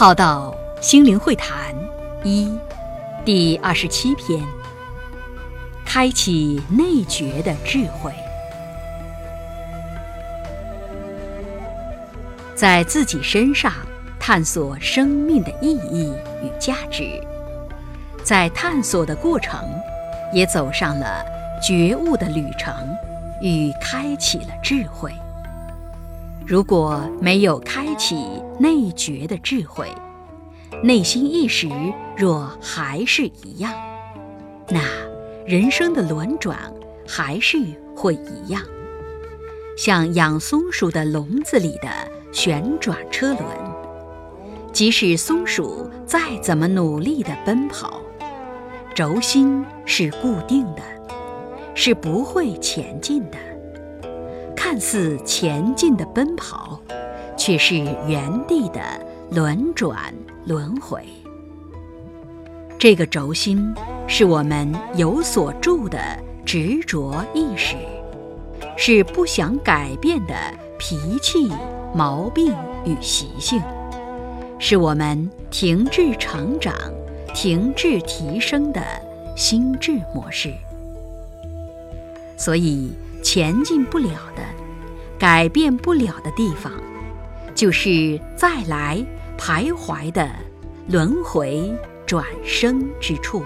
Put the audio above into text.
好道心灵会谈一第二十七篇：开启内觉的智慧，在自己身上探索生命的意义与价值，在探索的过程，也走上了觉悟的旅程，与开启了智慧。如果没有开启内觉的智慧，内心意识若还是一样，那人生的轮转还是会一样，像养松鼠的笼子里的旋转车轮。即使松鼠再怎么努力地奔跑，轴心是固定的，是不会前进的。看似前进的奔跑，却是原地的轮转轮回。这个轴心是我们有所住的执着意识，是不想改变的脾气、毛病与习性，是我们停滞成长、停滞提升的心智模式。所以前进不了的。改变不了的地方，就是再来徘徊的轮回转生之处。